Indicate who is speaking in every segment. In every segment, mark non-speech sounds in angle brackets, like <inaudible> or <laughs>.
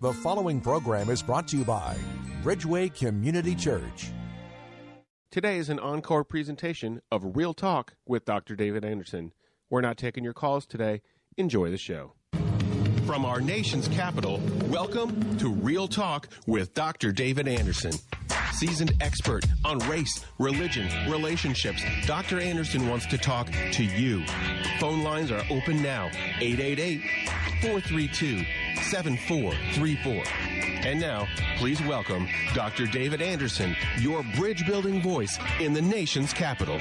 Speaker 1: The following program is brought to you by Bridgeway Community Church.
Speaker 2: Today is an encore presentation of Real Talk with Dr. David Anderson. We're not taking your calls today. Enjoy the show. From our nation's capital, welcome to Real Talk with Dr. David Anderson. Seasoned expert on race, religion, relationships, Dr. Anderson wants to talk to you. Phone lines are open now 888 432 7434. And now, please welcome Dr. David Anderson, your bridge building voice in the nation's capital.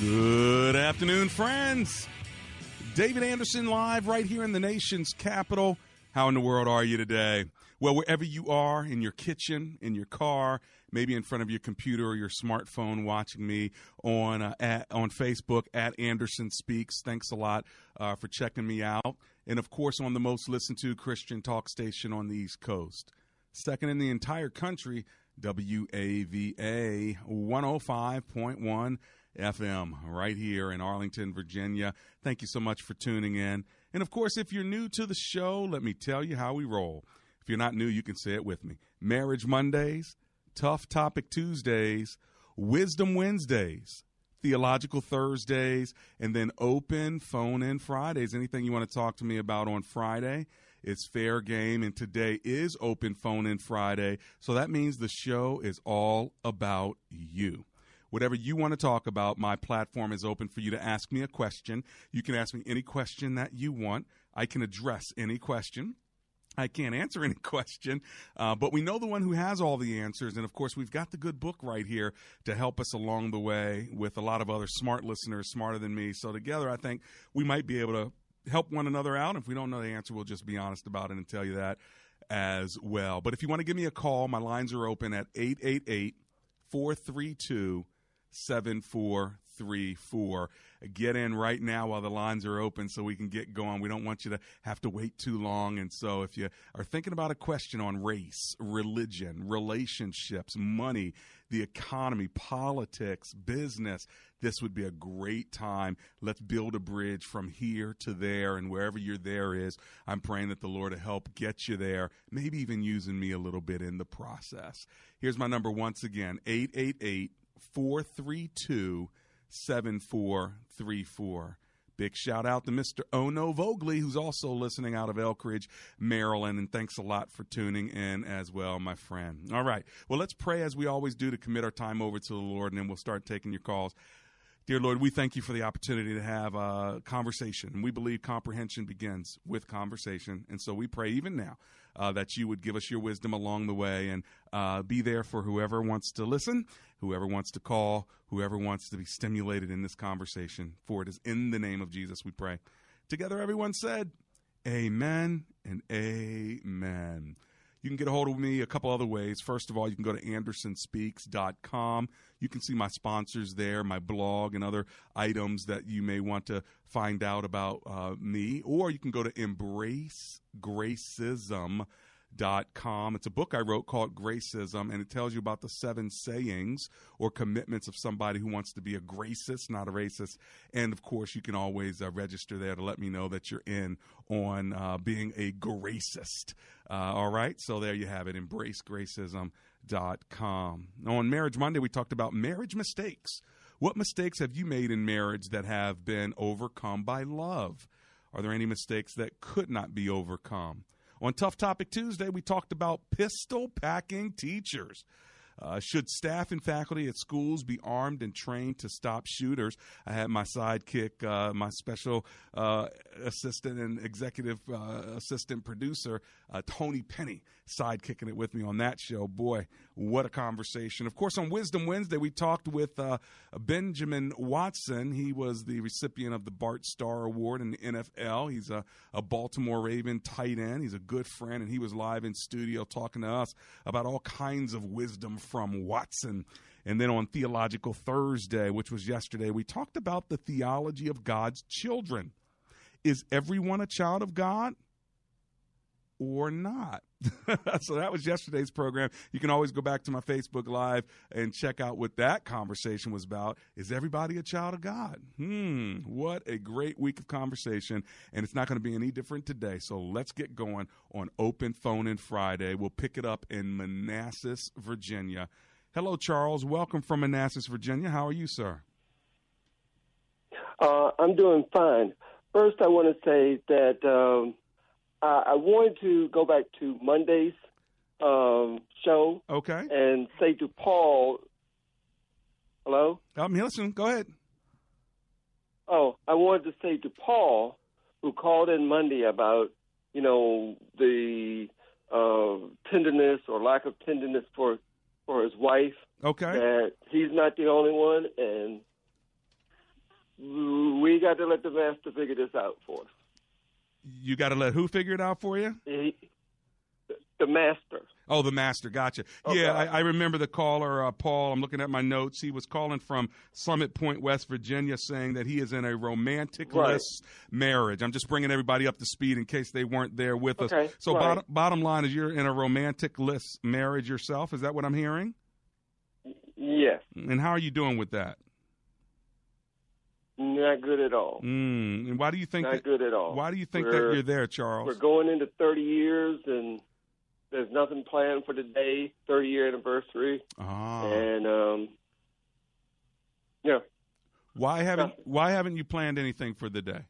Speaker 3: Good afternoon, friends. David Anderson live right here in the nation's capital. How in the world are you today? Well, wherever you are, in your kitchen, in your car, maybe in front of your computer or your smartphone, watching me on uh, at, on Facebook at Anderson Speaks. Thanks a lot uh, for checking me out, and of course on the most listened to Christian talk station on the East Coast, second in the entire country, WAVA 105.1 FM right here in Arlington, Virginia. Thank you so much for tuning in. And of course, if you're new to the show, let me tell you how we roll. If you're not new, you can say it with me Marriage Mondays, Tough Topic Tuesdays, Wisdom Wednesdays, Theological Thursdays, and then open phone in Fridays. Anything you want to talk to me about on Friday? It's fair game, and today is open phone in Friday. So that means the show is all about you. Whatever you want to talk about, my platform is open for you to ask me a question. You can ask me any question that you want. I can address any question. I can't answer <laughs> any question, uh, but we know the one who has all the answers. And of course, we've got the good book right here to help us along the way with a lot of other smart listeners, smarter than me. So, together, I think we might be able to help one another out. If we don't know the answer, we'll just be honest about it and tell you that as well. But if you want to give me a call, my lines are open at 888 432 7434. Get in right now while the lines are open so we can get going. We don't want you to have to wait too long. And so, if you are thinking about a question on race, religion, relationships, money, the economy, politics, business, this would be a great time. Let's build a bridge from here to there and wherever your there is. I'm praying that the Lord will help get you there, maybe even using me a little bit in the process. Here's my number once again 888 432 7434. Big shout out to Mr. Ono Vogley, who's also listening out of Elkridge, Maryland. And thanks a lot for tuning in as well, my friend. All right. Well, let's pray as we always do to commit our time over to the Lord, and then we'll start taking your calls. Dear Lord, we thank you for the opportunity to have a conversation. We believe comprehension begins with conversation. And so we pray even now uh, that you would give us your wisdom along the way and uh, be there for whoever wants to listen, whoever wants to call, whoever wants to be stimulated in this conversation. For it is in the name of Jesus we pray. Together, everyone said, Amen and Amen. You can get a hold of me a couple other ways. First of all, you can go to andersonspeaks.com. You can see my sponsors there, my blog, and other items that you may want to find out about uh, me. Or you can go to embracegracism.com. It's a book I wrote called Gracism, and it tells you about the seven sayings or commitments of somebody who wants to be a gracist, not a racist. And of course, you can always uh, register there to let me know that you're in on uh, being a gracist. Uh, all right, so there you have it. EmbraceGracism.com. On Marriage Monday, we talked about marriage mistakes. What mistakes have you made in marriage that have been overcome by love? Are there any mistakes that could not be overcome? On Tough Topic Tuesday, we talked about pistol packing teachers. Uh, should staff and faculty at schools be armed and trained to stop shooters? I had my sidekick, uh, my special uh, assistant and executive uh, assistant producer, uh, Tony Penny, sidekicking it with me on that show. Boy, what a conversation. Of course, on Wisdom Wednesday, we talked with uh, Benjamin Watson. He was the recipient of the Bart Starr Award in the NFL. He's a, a Baltimore Raven tight end. He's a good friend, and he was live in studio talking to us about all kinds of wisdom from Watson. And then on Theological Thursday, which was yesterday, we talked about the theology of God's children. Is everyone a child of God or not? <laughs> so that was yesterday's program. You can always go back to my Facebook Live and check out what that conversation was about. Is everybody a child of God? Hmm, what a great week of conversation. And it's not going to be any different today. So let's get going on Open Phone in Friday. We'll pick it up in Manassas, Virginia. Hello, Charles. Welcome from Manassas, Virginia. How are you, sir?
Speaker 4: Uh, I'm doing fine. First, I want to say that. Um, uh, I wanted to go back to Monday's um, show.
Speaker 3: Okay.
Speaker 4: And say to Paul, hello?
Speaker 3: I'm listening. Go ahead.
Speaker 4: Oh, I wanted to say to Paul, who called in Monday about, you know, the uh, tenderness or lack of tenderness for for his wife.
Speaker 3: Okay.
Speaker 4: That he's not the only one, and we got to let the master figure this out for us.
Speaker 3: You got to let who figure it out for you?
Speaker 4: He, the master.
Speaker 3: Oh, the master. Gotcha. Okay. Yeah, I, I, remember the caller, uh, Paul. I'm looking at my notes. He was calling from Summit Point, West Virginia, saying that he is in a romanticless right. marriage. I'm just bringing everybody up to speed in case they weren't there with
Speaker 4: okay.
Speaker 3: us. So,
Speaker 4: right.
Speaker 3: bottom, bottom line is you're in a romanticless marriage yourself. Is that what I'm hearing?
Speaker 4: Yes.
Speaker 3: And how are you doing with that?
Speaker 4: Not good at all.
Speaker 3: Mm. And why do you think
Speaker 4: not
Speaker 3: that,
Speaker 4: good at all?
Speaker 3: Why do you think
Speaker 4: we're,
Speaker 3: that you're there, Charles?
Speaker 4: We're going into 30 years, and there's nothing planned for the day, 30 year anniversary.
Speaker 3: Ah.
Speaker 4: And um, yeah.
Speaker 3: Why haven't nothing. Why haven't you planned anything for the day?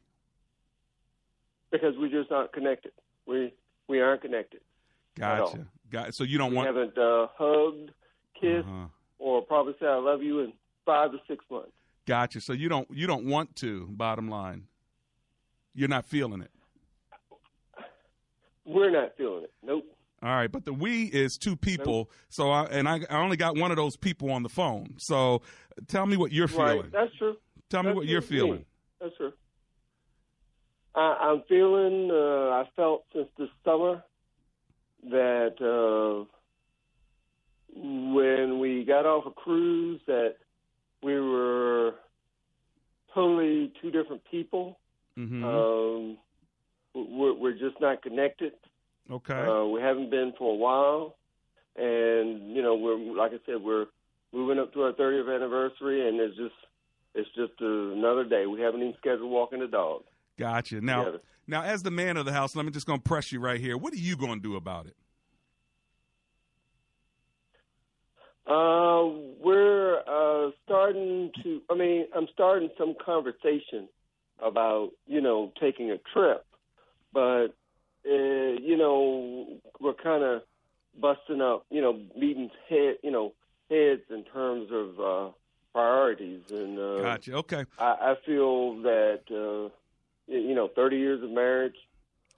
Speaker 4: Because we're just not connected. We we aren't connected.
Speaker 3: Gotcha. Got so you don't
Speaker 4: we
Speaker 3: want
Speaker 4: haven't uh, hugged, kissed,
Speaker 3: uh-huh.
Speaker 4: or probably say I love you in five to six months.
Speaker 3: Gotcha. So you don't you don't want to. Bottom line, you're not feeling it.
Speaker 4: We're not feeling it. Nope.
Speaker 3: All right, but the we is two people. Nope. So I and I, I only got one of those people on the phone. So tell me what you're feeling.
Speaker 4: Right. That's true.
Speaker 3: Tell
Speaker 4: That's
Speaker 3: me what
Speaker 4: true.
Speaker 3: you're feeling.
Speaker 4: That's true. I, I'm feeling. Uh, I felt since this summer that uh, when we got off a cruise that we were totally two different people.
Speaker 3: Mm-hmm.
Speaker 4: Um, we're, we're, just not connected.
Speaker 3: Okay.
Speaker 4: Uh, we haven't been for a while, and you know, we're like I said, we're moving up to our 30th anniversary, and it's just it's just another day. We haven't even scheduled walking the dog.
Speaker 3: Gotcha. Now,
Speaker 4: together.
Speaker 3: now, as the man of the house, let me just to press you right here. What are you going to do about it?
Speaker 4: Uh, we're uh, starting to. I mean, I'm starting some conversation about you know taking a trip, but uh, you know we're kind of busting up you know meetings head you know heads in terms of uh, priorities and. Uh,
Speaker 3: gotcha. Okay.
Speaker 4: I, I feel that uh, you know 30 years of marriage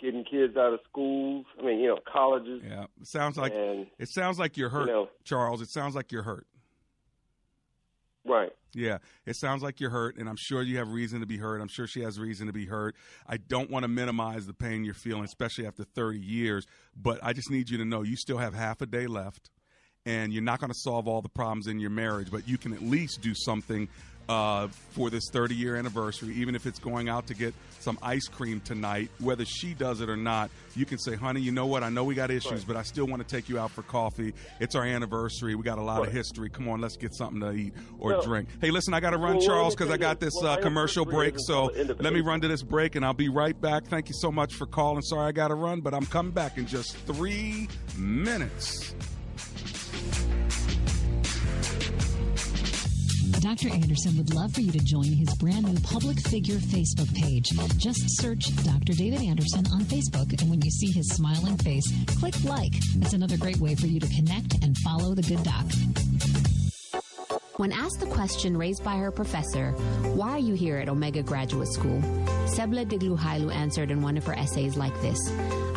Speaker 4: getting kids out of schools. I mean, you know, colleges.
Speaker 3: Yeah, it sounds like
Speaker 4: and,
Speaker 3: it sounds like you're hurt,
Speaker 4: you know,
Speaker 3: Charles. It sounds like you're hurt.
Speaker 4: Right.
Speaker 3: Yeah, it sounds like you're hurt, and I'm sure you have reason to be hurt. I'm sure she has reason to be hurt. I don't want to minimize the pain you're feeling, especially after 30 years, but I just need you to know you still have half a day left, and you're not going to solve all the problems in your marriage, but you can at least do something uh, for this 30 year anniversary, even if it's going out to get some ice cream tonight, whether she does it or not, you can say, honey, you know what? I know we got issues,
Speaker 4: right.
Speaker 3: but I still want to take you out for coffee. It's our anniversary. We got a lot
Speaker 4: right.
Speaker 3: of history. Come on, let's get something to eat or
Speaker 4: well,
Speaker 3: drink. Hey, listen, I got to run,
Speaker 4: well,
Speaker 3: Charles, because I got this
Speaker 4: well,
Speaker 3: uh, commercial break. So let me run to this break and I'll be right back. Thank you so much for calling. Sorry I got to run, but I'm coming back in just three minutes.
Speaker 5: Dr. Anderson would love for you to join his brand new public figure Facebook page. Just search Dr. David Anderson on Facebook, and when you see his smiling face, click like. It's another great way for you to connect and follow the good doc.
Speaker 6: When asked the question raised by her professor, Why are you here at Omega Graduate School? Sebla Digluhailu answered in one of her essays like this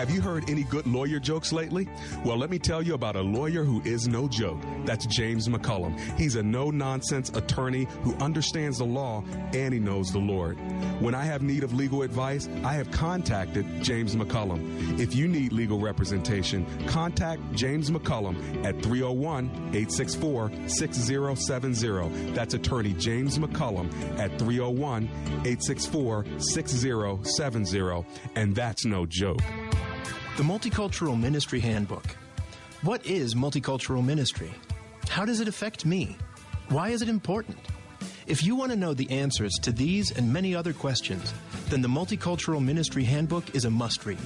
Speaker 7: Have you heard any good lawyer jokes lately? Well, let me tell you about a lawyer who is no joke. That's James McCullum. He's a no nonsense attorney who understands the law and he knows the Lord. When I have need of legal advice, I have contacted James McCullum. If you need legal representation, contact James McCullum at 301 864 6070. That's attorney James McCullum at 301 864 6070. And that's no joke.
Speaker 8: The Multicultural Ministry Handbook. What is multicultural ministry? How does it affect me? Why is it important? If you want to know the answers to these and many other questions, then the Multicultural Ministry Handbook is a must read.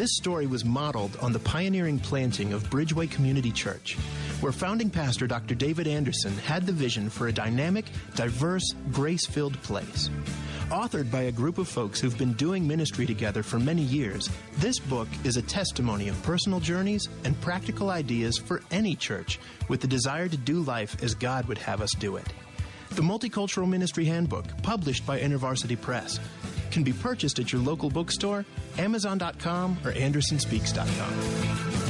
Speaker 8: This story was modeled on the pioneering planting of Bridgeway Community Church, where founding pastor Dr. David Anderson had the vision for a dynamic, diverse, grace filled place. Authored by a group of folks who've been doing ministry together for many years, this book is a testimony of personal journeys and practical ideas for any church with the desire to do life as God would have us do it. The Multicultural Ministry Handbook, published by InterVarsity Press, can be purchased at your local bookstore, Amazon.com, or AndersonSpeaks.com.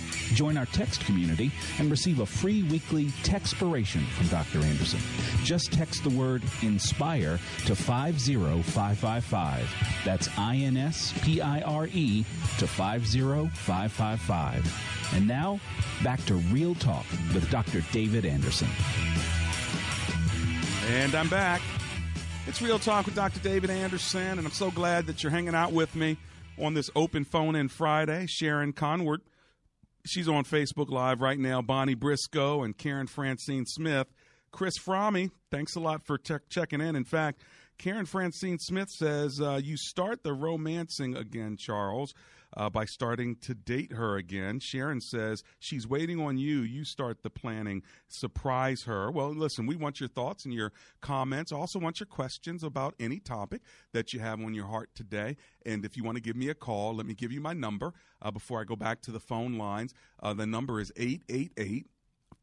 Speaker 9: Join our text community and receive a free weekly textpiration from Dr. Anderson. Just text the word INSPIRE to 50555. That's I N S P I R E to 50555. And now, back to Real Talk with Dr. David Anderson.
Speaker 3: And I'm back. It's Real Talk with Dr. David Anderson, and I'm so glad that you're hanging out with me on this open phone in Friday. Sharon Conward She's on Facebook Live right now. Bonnie Briscoe and Karen Francine Smith. Chris Fromme, thanks a lot for te- checking in. In fact, Karen Francine Smith says uh, you start the romancing again, Charles uh, by starting to date her again. Sharon says she's waiting on you. You start the planning. Surprise her. Well, listen, we want your thoughts and your comments. Also, want your questions about any topic that you have on your heart today. And if you want to give me a call, let me give you my number uh, before I go back to the phone lines. Uh, the number is 888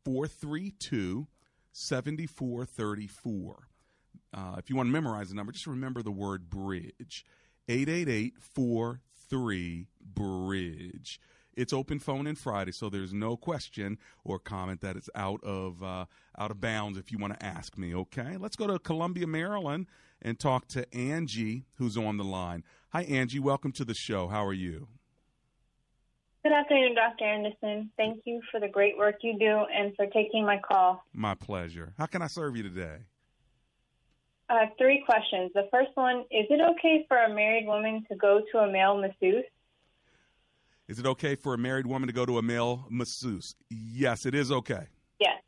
Speaker 3: 432 7434. Uh, if you want to memorize the number, just remember the word bridge. 888 433 Bridge. It's open phone in Friday, so there's no question or comment that it's out of uh, out of bounds if you want to ask me. Okay, let's go to Columbia, Maryland, and talk to Angie, who's on the line. Hi, Angie. Welcome to the show. How are you?
Speaker 10: Good afternoon, Dr. Anderson. Thank you for the great work you do and for taking my call.
Speaker 3: My pleasure. How can I serve you today?
Speaker 10: Uh, three questions. The first one Is it okay for a married woman to go to a male masseuse?
Speaker 3: Is it okay for a married woman to go to a male masseuse? Yes, it is okay.
Speaker 10: Yes.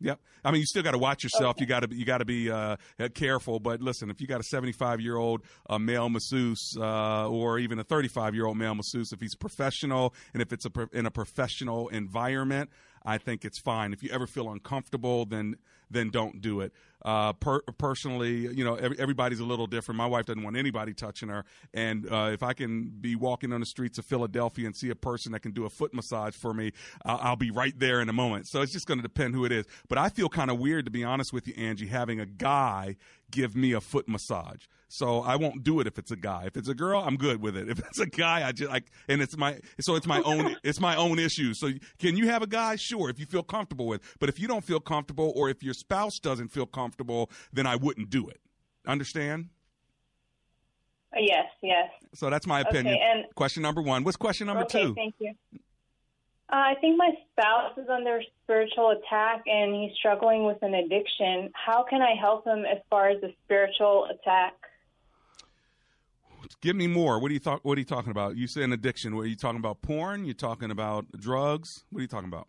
Speaker 3: Yep. I mean, you still got to watch yourself. Okay. You got to you got to be uh, careful. But listen, if you got a 75 year old uh, male masseuse uh, or even a 35 year old male masseuse, if he's professional and if it's a in a professional environment, I think it's fine. If you ever feel uncomfortable, then then don't do it. Uh, per- personally, you know, every, everybody's a little different. My wife doesn't want anybody touching her, and uh, if I can be walking on the streets of Philadelphia and see a person that can do a foot massage for me, I'll, I'll be right there in a moment. So it's just going to depend who it is. But I feel kind of weird, to be honest with you, Angie, having a guy give me a foot massage. So I won't do it if it's a guy. If it's a girl, I'm good with it. <laughs> If it's a guy, I just like, and it's my so it's my own it's my own issue. So can you have a guy? Sure, if you feel comfortable with. But if you don't feel comfortable, or if your spouse doesn't feel comfortable, then I wouldn't do it. Understand?
Speaker 10: Yes, yes.
Speaker 3: So that's my opinion.
Speaker 10: Okay, and,
Speaker 3: question number one. What's question number
Speaker 10: okay,
Speaker 3: two?
Speaker 10: Thank you. Uh, I think my spouse is under spiritual attack and he's struggling with an addiction. How can I help him as far as the spiritual attack?
Speaker 3: Give me more. What are you talk? What are you talking about? You say an addiction. What are you talking about? Porn? You're talking about drugs? What are you talking about?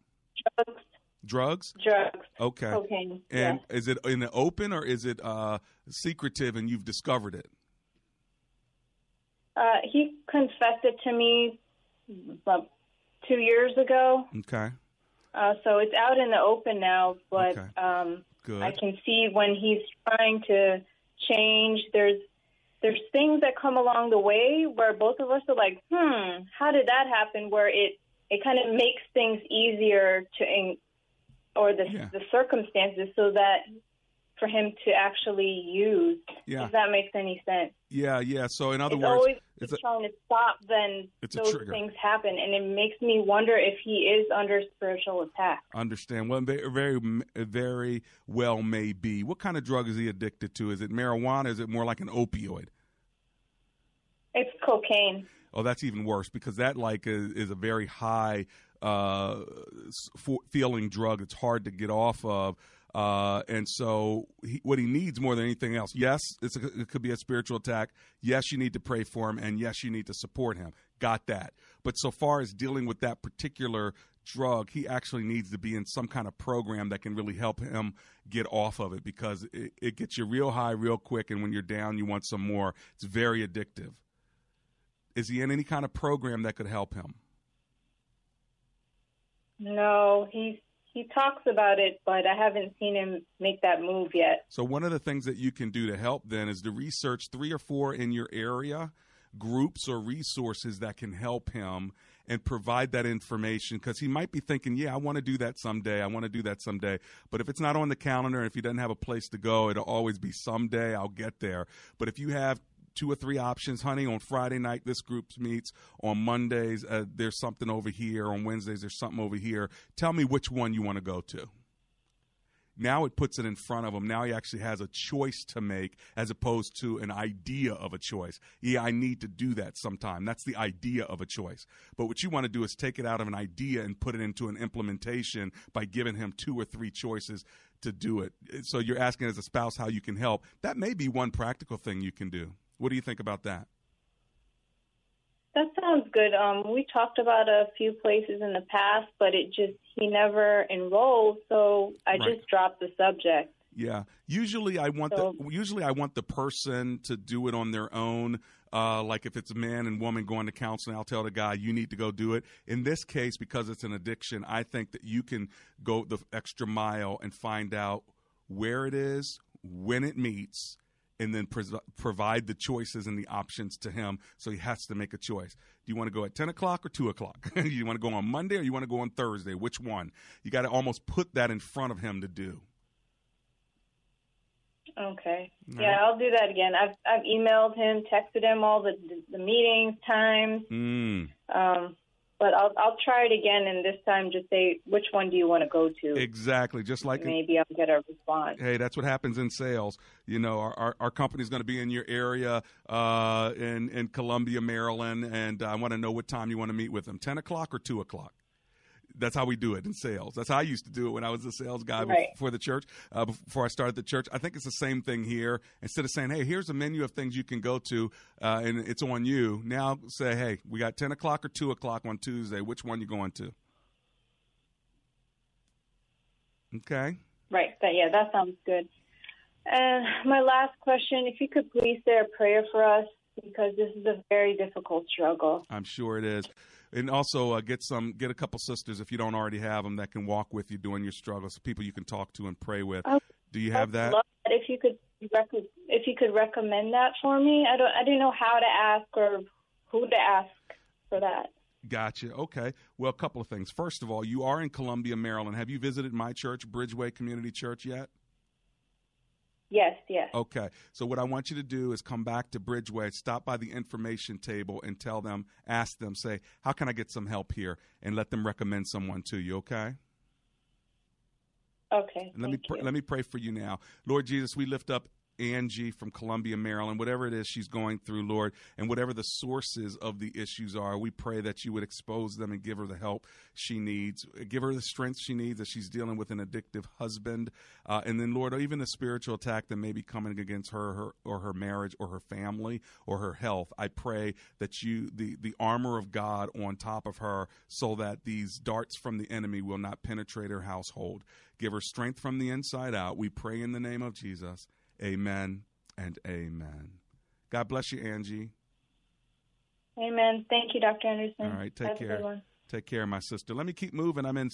Speaker 10: Drugs.
Speaker 3: Drugs.
Speaker 10: Drugs.
Speaker 3: Okay.
Speaker 10: Cocaine.
Speaker 3: And is it in the open or is it uh, secretive and you've discovered it?
Speaker 10: Uh, he confessed it to me about two years ago.
Speaker 3: Okay.
Speaker 10: Uh, so it's out in the open now, but
Speaker 3: okay.
Speaker 10: um,
Speaker 3: Good.
Speaker 10: I can see when he's trying to change. There's there's things that come along the way where both of us are like, hmm, how did that happen? Where it it kind of makes things easier to, or the
Speaker 3: yeah.
Speaker 10: the circumstances, so that for him to actually use.
Speaker 3: Yeah.
Speaker 10: If that makes any sense.
Speaker 3: Yeah, yeah. So in other
Speaker 10: it's
Speaker 3: words,
Speaker 10: always
Speaker 3: it's a,
Speaker 10: trying to stop, then those things happen, and it makes me wonder if he is under spiritual attack.
Speaker 3: understand. Well, very, very, very well may be. What kind of drug is he addicted to? Is it marijuana? Is it more like an opioid?
Speaker 10: It's cocaine.
Speaker 3: Oh, that's even worse because that like is, is a very high uh, feeling drug. It's hard to get off of. Uh, and so, he, what he needs more than anything else, yes, a, it could be a spiritual attack. Yes, you need to pray for him, and yes, you need to support him. Got that. But so far as dealing with that particular drug, he actually needs to be in some kind of program that can really help him get off of it because it, it gets you real high real quick, and when you're down, you want some more. It's very addictive. Is he in any kind of program that could help him?
Speaker 10: No, he's he talks about it, but I haven't seen him make that move yet.
Speaker 3: So one of the things that you can do to help then is to research three or four in your area groups or resources that can help him and provide that information because he might be thinking, yeah, I want to do that someday. I want to do that someday. But if it's not on the calendar, and if he doesn't have a place to go, it'll always be someday I'll get there. But if you have two or three options, honey, on Friday night, this group meets. On Mondays, uh, there's something over here. On Wednesdays, there's something over here. Tell me which one you want to go to. Now it puts it in front of him. Now he actually has a choice to make as opposed to an idea of a choice. Yeah, I need to do that sometime. That's the idea of a choice. But what you want to do is take it out of an idea and put it into an implementation by giving him two or three choices to do it. So you're asking as a spouse how you can help. That may be one practical thing you can do. What do you think about that?
Speaker 10: That sounds good. Um, we talked about a few places in the past, but it just he never enrolled, so I
Speaker 3: Right.
Speaker 10: just dropped the subject.
Speaker 3: Yeah. Usually I want
Speaker 10: So-
Speaker 3: the usually I want the person to do it on their own. Uh, like if it's a man and woman going to counseling, I'll tell the guy you need to go do it. In this case, because it's an addiction, I think that you can go the extra mile and find out where it is, when it meets, and then pres- provide the choices and the options to him. So he has to make a choice. Do you want to go at 10 o'clock or 2 o'clock? <laughs> you want to go on Monday or you want to go on Thursday? Which one? You got to almost put that in front of him to do.
Speaker 10: Okay.
Speaker 3: All
Speaker 10: yeah,
Speaker 3: right.
Speaker 10: I'll do that again. I've I've emailed him, texted him all the the meetings, times.
Speaker 3: Mm.
Speaker 10: Um, but I'll I'll try it again, and this time just say which one do you want to go to?
Speaker 3: Exactly. Just like
Speaker 10: Maybe I'll get a response.
Speaker 3: hey, that's what happens in sales. You know, our our, our company's going to be in your area uh, in in Columbia, Maryland, and I want to know what time you want to meet with them. Ten o'clock or two o'clock. That's how we do it in sales. That's how I used to do it when I was a sales guy
Speaker 10: Right.
Speaker 3: before the church, uh, before I started the church. I think it's the same thing here. Instead of saying, "Hey, here's a menu of things you can go to," uh, and it's on you. Now say, "Hey, we got ten o'clock or two o'clock on Tuesday. Which one you going to?" Okay.
Speaker 10: Right. That yeah, that sounds good. And my last question, if you could please say a prayer for us because this is a very difficult struggle.
Speaker 3: I'm sure it is. And also uh, get some, get a couple sisters if you don't already have them that can walk with you during your struggles. People you can talk to and pray with.
Speaker 10: I-
Speaker 3: Do you have that?
Speaker 10: Love that if you could rec- if you could recommend that for me. I don't I didn't know how to ask or who to ask for that.
Speaker 3: Gotcha. Okay. Well, a couple of things. First of all, you are in Columbia, Maryland. Have you visited my church, Bridgeway Community Church, yet?
Speaker 10: Yes, yes.
Speaker 3: Okay. So what I want you to do is come back to Bridgeway, stop by the information table and tell them, ask them, say, "How can I get some help here?" and let them recommend someone to you, okay?
Speaker 10: Okay.
Speaker 3: And let me pr- let me pray for you now, Lord Jesus. We lift up Angie from Columbia, Maryland. Whatever it is she's going through, Lord, and whatever the sources of the issues are, we pray that you would expose them and give her the help she needs, give her the strength she needs as she's dealing with an addictive husband, uh, and then Lord, even the spiritual attack that may be coming against her, her or her marriage or her family or her health. I pray that you the the armor of God on top of her, so that these darts from the enemy will not penetrate her household. Give her strength from the inside out. We pray in the name of Jesus. Amen and amen. God bless you, Angie.
Speaker 10: Amen. Thank you, Dr. Anderson.
Speaker 3: All right, take
Speaker 10: Have a good
Speaker 3: care.
Speaker 10: one.
Speaker 3: Take care, my sister. Let me keep moving. I'm in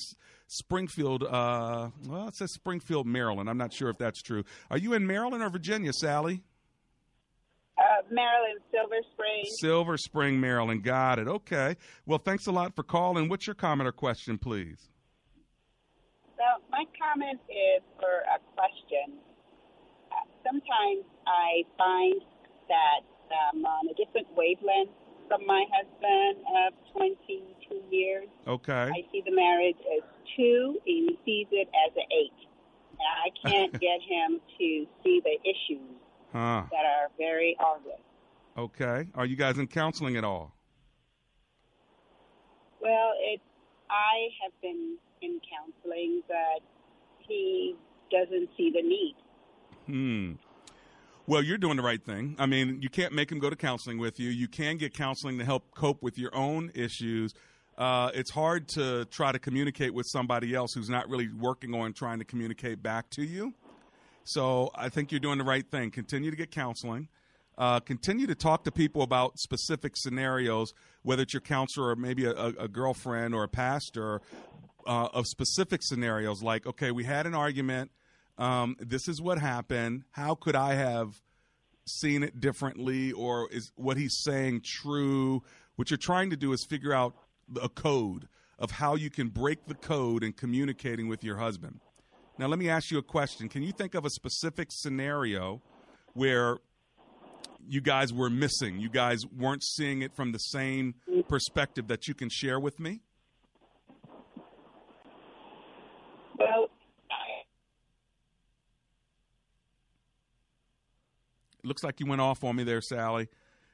Speaker 3: Springfield. Uh, well, it says Springfield, Maryland. I'm not sure if that's true. Are you in Maryland or Virginia, Sally?
Speaker 11: Uh, Maryland, Silver Spring.
Speaker 3: Silver Spring, Maryland. Got it. Okay. Well, thanks a lot for calling. What's your comment or question, please?
Speaker 11: So my comment is for a question. Sometimes I find that I'm on a different wavelength from my husband of 22 years.
Speaker 3: Okay.
Speaker 11: I see the marriage as two, and he sees it as an eight. And I can't <laughs> get him to see the issues
Speaker 3: Huh.
Speaker 11: that are very obvious.
Speaker 3: Okay. Are you guys in counseling at all?
Speaker 11: Well, it. I have been in counseling, but he doesn't see the need.
Speaker 3: Hmm. Well, you're doing the right thing. I mean, you can't make him go to counseling with you. You can get counseling to help cope with your own issues. Uh, it's hard to try to communicate with somebody else who's not really working on trying to communicate back to you. So I think you're doing the right thing. Continue to get counseling. Uh, continue to talk to people about specific scenarios, whether it's your counselor or maybe a, a, a girlfriend or a pastor, uh, of specific scenarios like, okay, we had an argument. Um, this is what happened. How could I have seen it differently, or is what he's saying true? What you're trying to do is figure out a code of how you can break the code in communicating with your husband. Now, let me ask you a question. Can you think of a specific scenario where you guys were missing? You guys weren't seeing it from the same perspective that you can share with me? Looks like you went off on me there, Sally.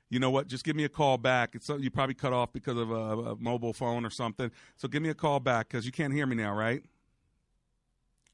Speaker 3: You know what? Just give me a call back. It's you probably cut off because of a, a mobile phone or something. So give me a call back because you can't hear me now, right?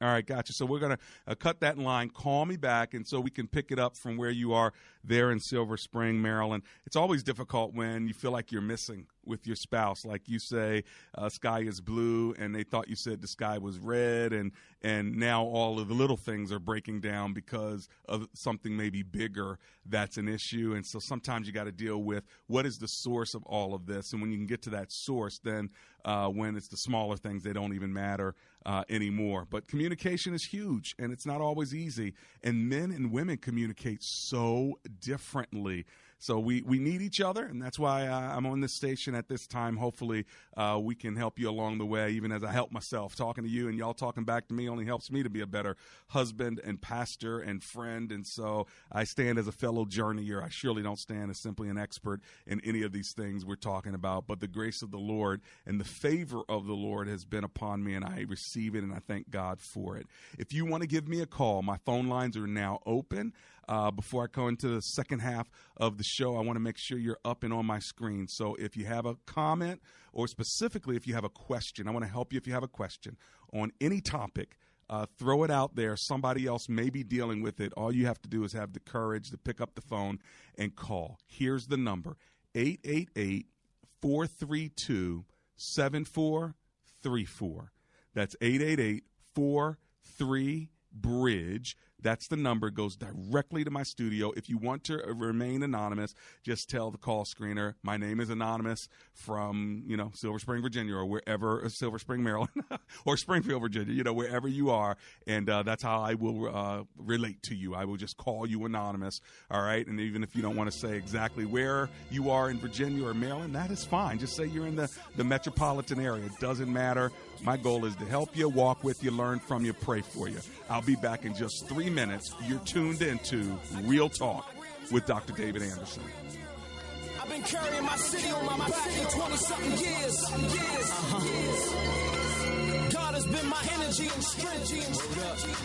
Speaker 3: All right, gotcha. So we're gonna uh, cut that line. Call me back, and so we can pick it up from where you are there in Silver Spring, Maryland. It's always difficult when you feel like you're missing with your spouse. Like you say, uh, sky is blue, and they thought you said the sky was red, and and now all of the little things are breaking down because of something maybe bigger that's an issue. And so sometimes you got to deal with what is the source of all of this, and when you can get to that source, then uh, when it's the smaller things, they don't even matter uh, anymore. But communication is huge, and it's not always easy. And men and women communicate so differently. So we, we need each other, and that's why I, I'm on this station at this time. Hopefully, uh, we can help you along the way, even as I help myself. Talking to you and y'all talking back to me only helps me to be a better husband and pastor and friend. And so I stand as a fellow journeyer. I surely don't stand as simply an expert in any of these things we're talking about, but the grace of the Lord and the favor of the Lord has been upon me, and I receive it, and I thank God for it. If you want to give me a call, my phone lines are now open. Uh, before I go into the second half of the show, I want to make sure you're up and on my screen. So if you have a comment, or specifically if you have a question, I want to help you if you have a question on any topic. Uh, throw it out there. Somebody else may be dealing with it. All you have to do is have the courage to pick up the phone and call. Here's the number 888 432 7434. That's 888 43 Bridge. That's the number. It goes directly to my studio. If you want to remain anonymous, just tell the call screener, my name is anonymous from, you know, Silver Spring, Virginia, or wherever, uh, Silver Spring, Maryland, <laughs> or Springfield, Virginia, you know, wherever you are. And uh, that's how I will uh, relate to you. I will just call you anonymous. All right. And even if you don't want to say exactly where you are in Virginia or Maryland, that is fine. Just say you're in the, the metropolitan area. It doesn't matter. My goal is to help you, walk with you, learn from you, pray for you. I'll be back in just three minutes. You're tuned into Real Talk with Dr. David Anderson.
Speaker 12: I've been carrying my city on my back for 20 something years. years. Uh-huh. God has been my energy and strength.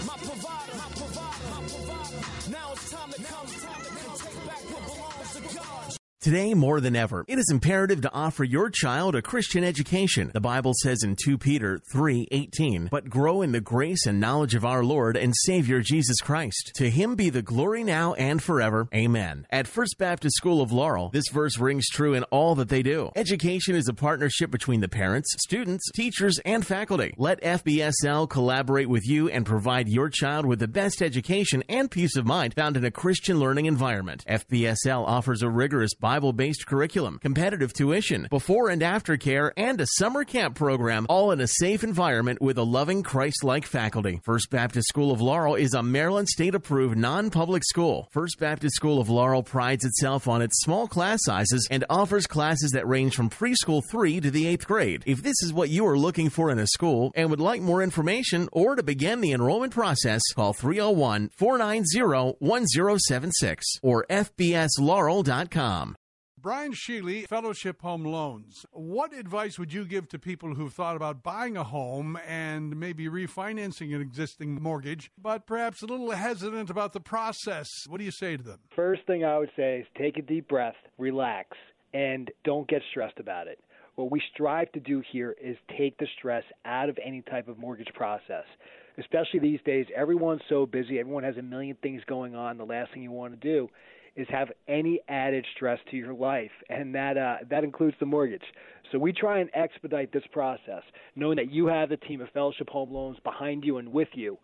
Speaker 12: My provider, my provider, my provider. Now it's time to come, time to take back what belongs to God.
Speaker 13: Today, more than ever, it is imperative to offer your child a Christian education. The Bible says in 2 Peter 3:18, "But grow in the grace and knowledge of our Lord and Savior Jesus Christ. To him be the glory now and forever. Amen." At First Baptist School of Laurel, this verse rings true in all that they do. Education is a partnership between the parents, students, teachers, and faculty. Let FBSL collaborate with you and provide your child with the best education and peace of mind found in a Christian learning environment. FBSL offers a rigorous based curriculum, competitive tuition, before and after care, and a summer camp program, all in a safe environment with a loving Christ like faculty. First Baptist School of Laurel is a Maryland state approved non public school. First Baptist School of Laurel prides itself on its small class sizes and offers classes that range from preschool 3 to the 8th grade. If this is what you are looking for in a school and would like more information or to begin the enrollment process, call 301 490 1076 or FBSLaurel.com.
Speaker 14: Brian Sheely, Fellowship Home Loans. What advice would you give to people who've thought about buying a home and maybe refinancing an existing mortgage, but perhaps a little hesitant about the process? What do you say to them?
Speaker 15: First thing I would say is take a deep breath, relax, and don't get stressed about it. What we strive to do here is take the stress out of any type of mortgage process. Especially these days, everyone's so busy, everyone has a million things going on. The last thing you want to do is have any added stress to your life, and that uh, that includes the mortgage. So we try and expedite this process, knowing that you have the team of Fellowship Home Loans behind you and with you.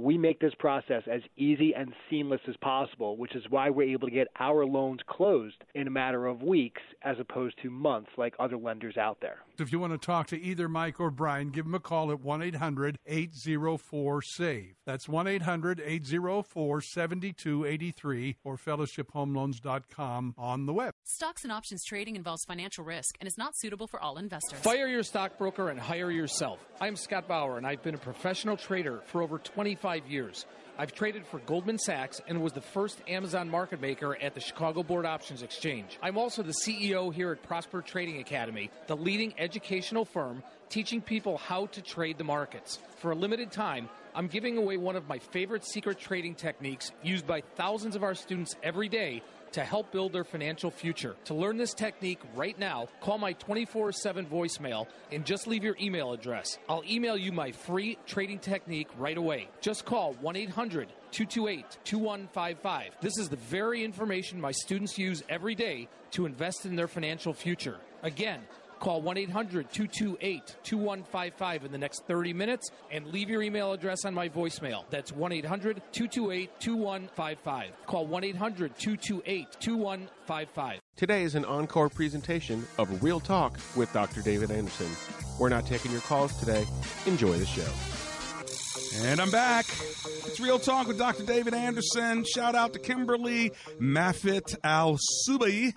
Speaker 15: We make this process as easy and seamless as possible, which is why we're able to get our loans closed in a matter of weeks as opposed to months like other lenders out there.
Speaker 14: If you want to talk to either Mike or Brian, give them a call at 1 800 804 SAVE. That's 1 800 804 7283 or fellowshiphomeloans.com on the web.
Speaker 16: Stocks and options trading involves financial risk and is not suitable for all investors.
Speaker 17: Fire your stockbroker and hire yourself. I'm Scott Bauer, and I've been a professional trader for over 25 years. I've traded for Goldman Sachs and was the first Amazon market maker at the Chicago Board Options Exchange. I'm also the CEO here at Prosper Trading Academy, the leading educational firm teaching people how to trade the markets. For a limited time, I'm giving away one of my favorite secret trading techniques used by thousands of our students every day to help build their financial future. To learn this technique right now, call my 24 7 voicemail and just leave your email address. I'll email you my free trading technique right away. Just call 1 800 228 2155. This is the very information my students use every day to invest in their financial future. Again, Call 1 800 228 2155 in the next 30 minutes and leave your email address on my voicemail. That's 1 800 228 2155. Call 1 800 228 2155.
Speaker 2: Today is an encore presentation of Real Talk with Dr. David Anderson. We're not taking your calls today. Enjoy the show.
Speaker 3: And I'm back. It's Real Talk with Dr. David Anderson. Shout out to Kimberly Mafit Al Subi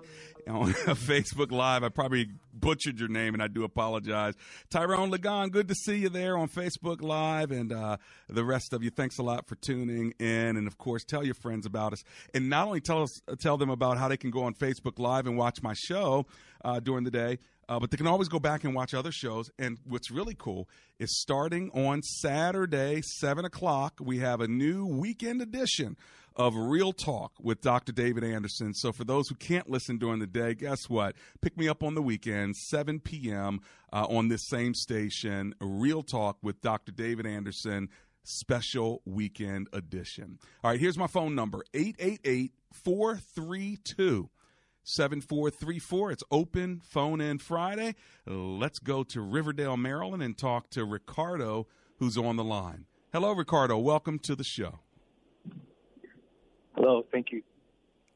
Speaker 3: on <laughs> Facebook Live. I probably butchered your name, and I do apologize. Tyrone Lagon, good to see you there on Facebook Live, and uh, the rest of you. Thanks a lot for tuning in, and of course, tell your friends about us, and not only tell us tell them about how they can go on Facebook Live and watch my show uh, during the day. Uh, but they can always go back and watch other shows. And what's really cool is starting on Saturday, 7 o'clock, we have a new weekend edition of Real Talk with Dr. David Anderson. So for those who can't listen during the day, guess what? Pick me up on the weekend, 7 p.m. Uh, on this same station, Real Talk with Dr. David Anderson special weekend edition. All right, here's my phone number 888 432 7434. It's open phone in Friday. Let's go to Riverdale, Maryland and talk to Ricardo, who's on the line. Hello, Ricardo. Welcome to the show.
Speaker 18: Hello, thank you.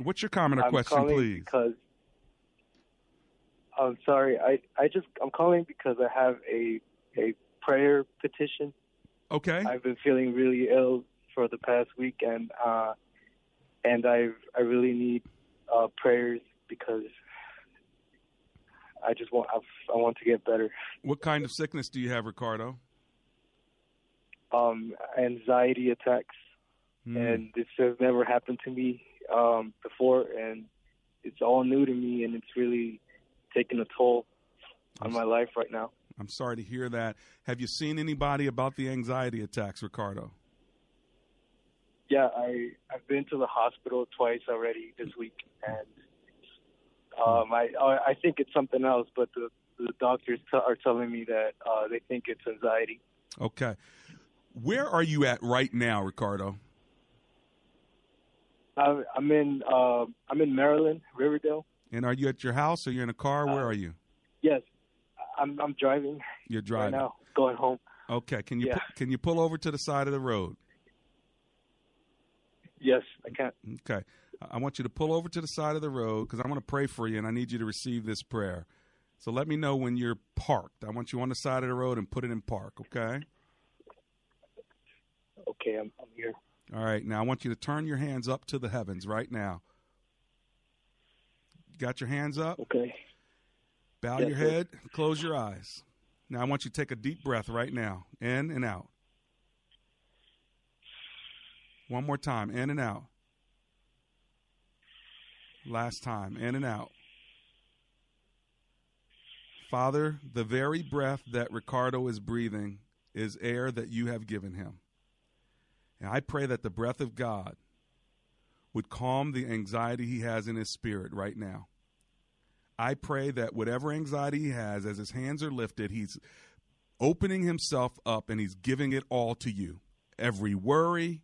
Speaker 3: What's your comment or
Speaker 18: I'm
Speaker 3: question,
Speaker 18: calling
Speaker 3: please?
Speaker 18: Because I'm sorry, I I just I'm calling because I have a a prayer petition.
Speaker 3: Okay.
Speaker 18: I've been feeling really ill for the past week, and uh, and I I really need uh, prayers because I just want I, I want to get better.
Speaker 3: What kind of sickness do you have, Ricardo?
Speaker 18: Um, anxiety attacks,
Speaker 3: Hmm.
Speaker 18: and this has never happened to me um, before, and it's all new to me, and it's really taking a toll on my life right now.
Speaker 3: I'm sorry to hear that. Have you seen anybody about the anxiety attacks, Ricardo?
Speaker 18: Yeah, I I've been to the hospital twice already this week, and um, I I I think it's something else, but the the doctors t- are telling me that uh, they think it's anxiety.
Speaker 3: Okay. Where are you at right now, Ricardo?
Speaker 18: I'm I'm in uh, I'm in Maryland, Riverdale.
Speaker 3: And are you at your house or you're in a car?
Speaker 18: Uh,
Speaker 3: Where are you?
Speaker 18: Yes, I'm I'm driving
Speaker 3: You're
Speaker 18: right
Speaker 3: driving.
Speaker 18: now, going home.
Speaker 3: Okay. Can you
Speaker 18: Yeah.
Speaker 3: pu- can you pull over to the side of the road?
Speaker 18: Yes, I can.
Speaker 3: Okay. I- I want you to pull over to the side of the road because I want to pray for you and I need you to receive this prayer. So let me know when you're parked. I want you on the side of the road and put it in park, okay?
Speaker 18: Okay, I'm I'm here.
Speaker 3: All right. Now I want you to turn your hands up to the heavens right now. Got your hands up?
Speaker 18: Okay.
Speaker 3: Bow
Speaker 18: Yes,
Speaker 3: your head, close your eyes. Now I want you to take a deep breath right now, in and out. One more time, in and out. Last time, in and out. Father, the very breath that Ricardo is breathing is air that you have given him. And I pray that the breath of God would calm the anxiety he has in his spirit right now. I pray that whatever anxiety he has, as his hands are lifted, he's opening himself up and he's giving it all to you. Every worry,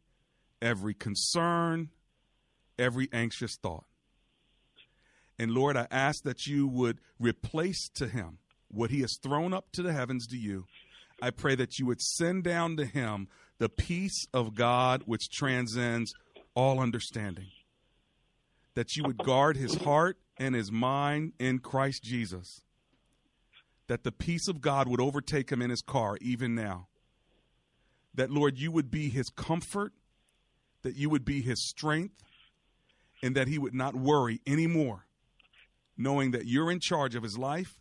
Speaker 3: every concern, every anxious thought. And Lord, I ask that you would replace to him what he has thrown up to the heavens to you. I pray that you would send down to him the peace of God which transcends all understanding. That you would guard his heart and his mind in Christ Jesus. That the peace of God would overtake him in his car even now. That, Lord, you would be his comfort, that you would be his strength, and that he would not worry anymore, knowing that you're in charge of his life,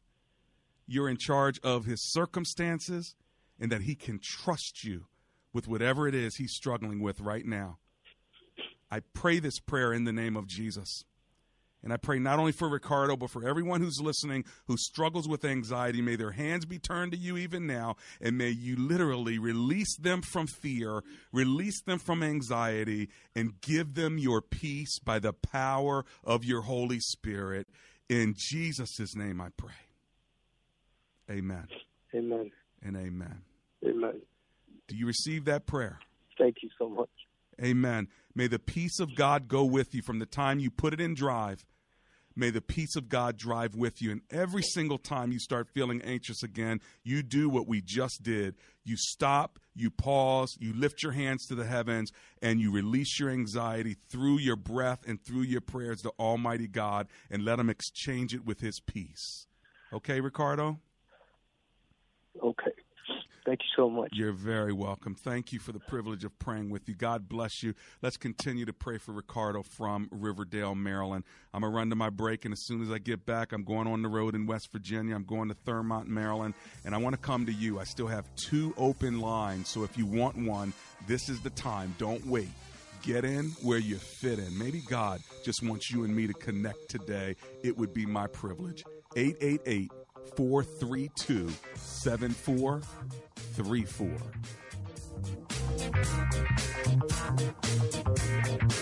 Speaker 3: you're in charge of his circumstances, and that he can trust you with whatever it is he's struggling with right now. I pray this prayer in the name of Jesus. And I pray not only for Ricardo, but for everyone who's listening who struggles with anxiety. May their hands be turned to you even now, and may you literally release them from fear, release them from anxiety, and give them your peace by the power of your Holy Spirit. In Jesus' name I pray. Amen
Speaker 18: Amen.
Speaker 3: and amen.
Speaker 18: Amen.
Speaker 3: Do you receive that prayer?
Speaker 18: Thank you so much.
Speaker 3: Amen. May the peace of God go with you from the time you put it in drive. May the peace of God drive with you. And every single time you start feeling anxious again, you do what we just did. You stop, you pause, you lift your hands to the heavens, and you release your anxiety through your breath and through your prayers to Almighty God and let Him exchange it with His peace. Okay, Ricardo?
Speaker 18: Okay. Thank you so much.
Speaker 3: You're very welcome. Thank you for the privilege of praying with you. God bless you. Let's continue to pray for Ricardo from Riverdale, Maryland. I'm going to run to my break, and as soon as I get back, I'm going on the road in West Virginia. I'm going to Thurmont, Maryland, and I want to come to you. I still have two open lines, so if you want one, this is the time. Don't wait. Get in where you fit in. Maybe God just wants you and me to connect today. It would be my privilege. 888 432 7434.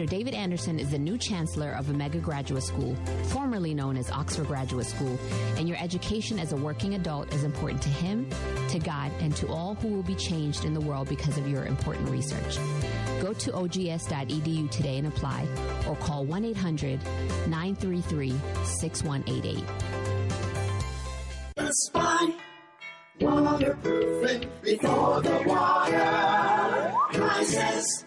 Speaker 6: Dr. David Anderson is the new chancellor of Omega Graduate School, formerly known as Oxford Graduate School, and your education as a working adult is important to him, to God, and to all who will be changed in the world because of your important research. Go to ogs.edu today and apply, or call 1 800 933 6188.
Speaker 12: The spy, waterproofing before the water rises.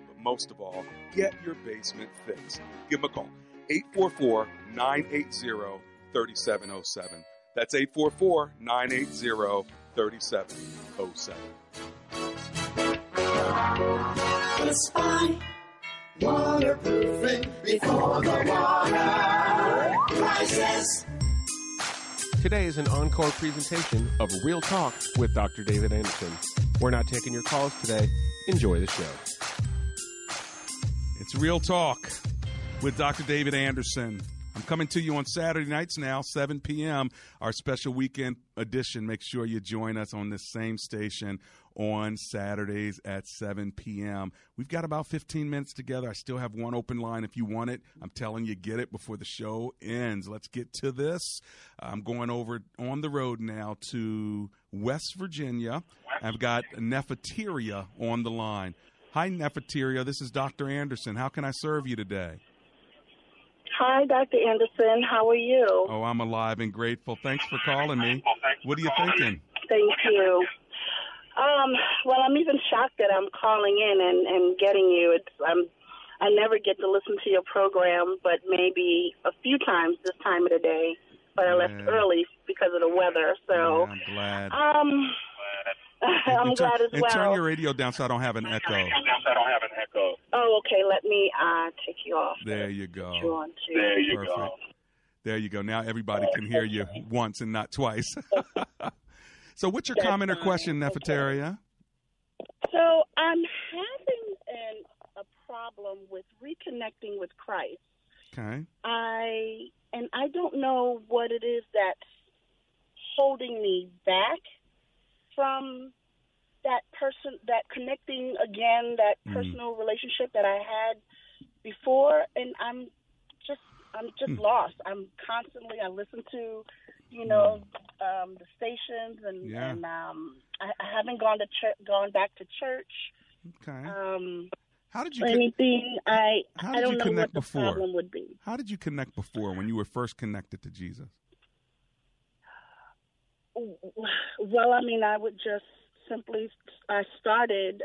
Speaker 3: But most of all, get your basement fixed. Give them a call 844 980 3707. That's 844 980 3707.
Speaker 12: The spy, waterproofing before the water rises.
Speaker 2: Today is an encore presentation of Real Talk with Dr. David Anderson. We're not taking your calls today. Enjoy the show.
Speaker 3: It's Real Talk with Dr. David Anderson. I'm coming to you on Saturday nights now, 7 p.m., our special weekend edition. Make sure you join us on this same station on Saturdays at 7 p.m. We've got about 15 minutes together. I still have one open line if you want it. I'm telling you, get it before the show ends. Let's get to this. I'm going over on the road now to West Virginia. I've got Neferteria on the line. Hi, Neferteria. This is Dr. Anderson. How can I serve you today?
Speaker 19: Hi, Dr. Anderson. How are you?
Speaker 3: Oh, I'm alive and grateful. Thanks for calling me. What are you thinking?
Speaker 19: Thank you. Um, well, I'm even shocked that I'm calling in and, and getting you. It's I'm I never get to listen to your program, but maybe a few times this time of the day. But I left
Speaker 3: Yeah.
Speaker 19: early because of the weather. So
Speaker 3: Yeah, I'm glad.
Speaker 19: um I'm
Speaker 3: and turn,
Speaker 19: glad as
Speaker 3: and
Speaker 19: well.
Speaker 3: turn your radio down so I don't have an echo.
Speaker 19: Oh, okay. Let me uh take you off.
Speaker 3: There you go.
Speaker 19: You on to-
Speaker 3: Perfect. There you go. Now everybody can hear you <laughs> once and not twice. <laughs> so, what's your
Speaker 19: That's
Speaker 3: comment or question, Nefertaria?
Speaker 19: So I'm having an, a problem with reconnecting with Christ.
Speaker 3: Okay.
Speaker 19: I and I don't know what it is that's holding me back from that person, that connecting again, that
Speaker 3: Mm.
Speaker 19: personal relationship that I had before, and I'm just I'm just
Speaker 3: Mm.
Speaker 19: lost. I'm constantly I listen to, you know, um, the stations, and
Speaker 3: Mm. Yeah.
Speaker 19: and um, I, I haven't gone to church, gone back to church.
Speaker 3: Okay.
Speaker 19: Um,
Speaker 3: How did you con-
Speaker 19: anything? I
Speaker 3: How
Speaker 19: I don't
Speaker 3: you
Speaker 19: know
Speaker 3: connect
Speaker 19: what the
Speaker 3: before?
Speaker 19: problem would be.
Speaker 3: How did you connect before when you were first connected to Jesus?
Speaker 19: Well, I mean, I would just simply, I started.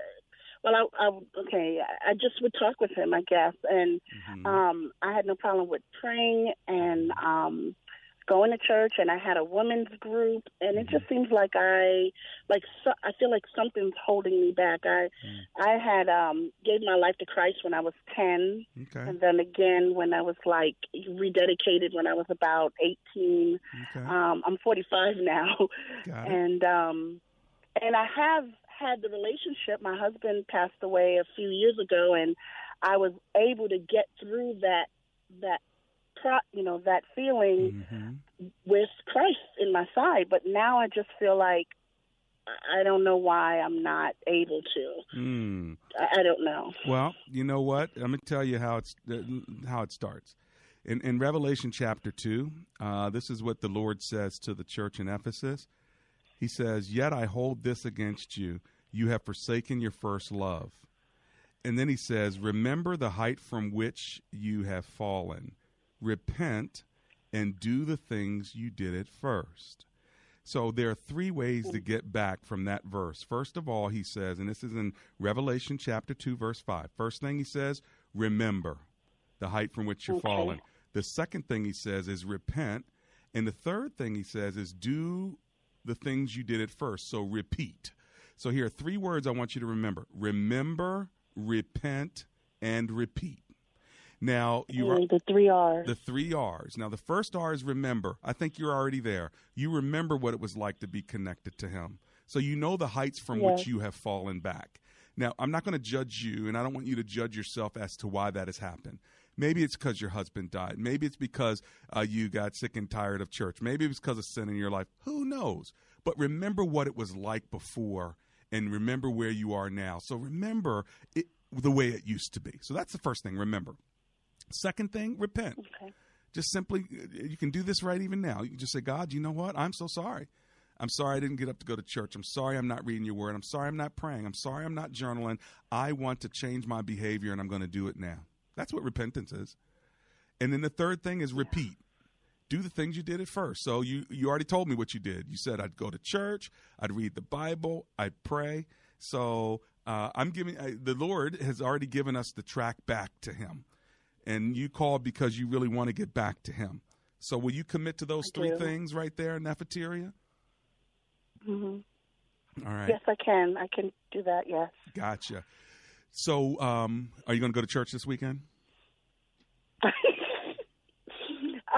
Speaker 19: Well, I, I okay. I just would talk with him, I guess, and
Speaker 3: Mm-hmm.
Speaker 19: um, I had no problem with praying and um, going to church, and I had a women's group, and it
Speaker 3: Mm-hmm.
Speaker 19: just seems like I, like, so, I feel like something's holding me back. I,
Speaker 3: Mm.
Speaker 19: I had um, gave my life to Christ when I was ten,
Speaker 3: Okay.
Speaker 19: and then again when I was like rededicated when I was about eighteen.
Speaker 3: Okay.
Speaker 19: Um, I'm 45 now, <laughs> and um, and I have had the relationship. My husband passed away a few years ago, and I was able to get through that that pro, you know that feeling
Speaker 3: Mm-hmm.
Speaker 19: with Christ in my side. But now I just feel like I don't know why I'm not able to.
Speaker 3: Mm.
Speaker 19: I, I don't know.
Speaker 3: Well, you know what? I'm to tell you how it's uh, how it starts. In, in Revelation chapter two, uh, this is what the Lord says to the church in Ephesus. He says, "Yet I hold this against you: you have forsaken your first love." And then he says, "Remember the height from which you have fallen. Repent and do the things you did at first. So there are three ways to get back from that verse. First of all, he says, and this is in Revelation chapter 2, verse 5. First thing he says, remember the height from which you're
Speaker 19: Okay.
Speaker 3: fallen. The second thing he says is repent. And the third thing he says is do the things you did at first. So repeat. So here are three words I want you to remember remember, repent, and repeat. Now you are
Speaker 19: the three R's.
Speaker 3: the three R's. Now the first R is remember. I think you're already there. You remember what it was like to be connected to Him, so you know the heights from
Speaker 19: Yes.
Speaker 3: which you have fallen back. Now I'm not going to judge you, and I don't want you to judge yourself as to why that has happened. Maybe it's because your husband died. Maybe it's because uh, you got sick and tired of church. Maybe it was because of sin in your life. Who knows? But remember what it was like before, and remember where you are now. So remember it the way it used to be. So that's the first thing. Remember. Second thing, repent.
Speaker 19: Okay.
Speaker 3: Just simply, you can do this right even now. You can just say, God, you know what? I'm so sorry. I'm sorry I didn't get up to go to church. I'm sorry I'm not reading your word. I'm sorry I'm not praying. I'm sorry I'm not journaling. I want to change my behavior and I'm going to do it now. That's what repentance is. And then the third thing is repeat. Do the things you did at first. So you you already told me what you did. You said I'd go to church, I'd read the Bible, I'd pray. So uh, I'm giving I, the Lord has already given us the track back to Him, and you called because you really want to get back to Him. So will you commit to those
Speaker 19: I
Speaker 3: three
Speaker 19: do.
Speaker 3: things right there, Nefertaria?
Speaker 19: hmm
Speaker 3: All right,
Speaker 19: Yes, I can. I can do that. Yes.
Speaker 3: gotcha. So um, are you going to go to church this weekend? <laughs>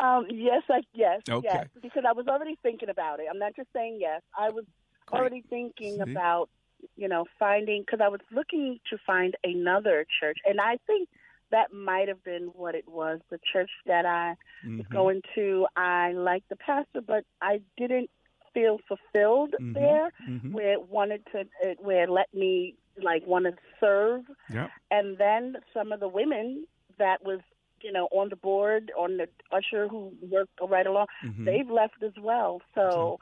Speaker 19: Um, yes, I yes,
Speaker 3: Okay.
Speaker 19: yes, because I was already thinking about it. I'm not just saying yes. I was already thinking
Speaker 3: See?
Speaker 19: about, you know, finding because I was looking to find another church, and I think that might have been what it was. The church that I was
Speaker 3: Mhm.
Speaker 19: going to, I liked the pastor, but I didn't feel fulfilled
Speaker 3: Mhm.
Speaker 19: there,
Speaker 3: Mhm.
Speaker 19: where it wanted to, it, where it let me like want to serve
Speaker 3: Yep.
Speaker 19: and then some of the women that was you know on the board on the usher who worked right along
Speaker 3: Mhm.
Speaker 19: they've left as well so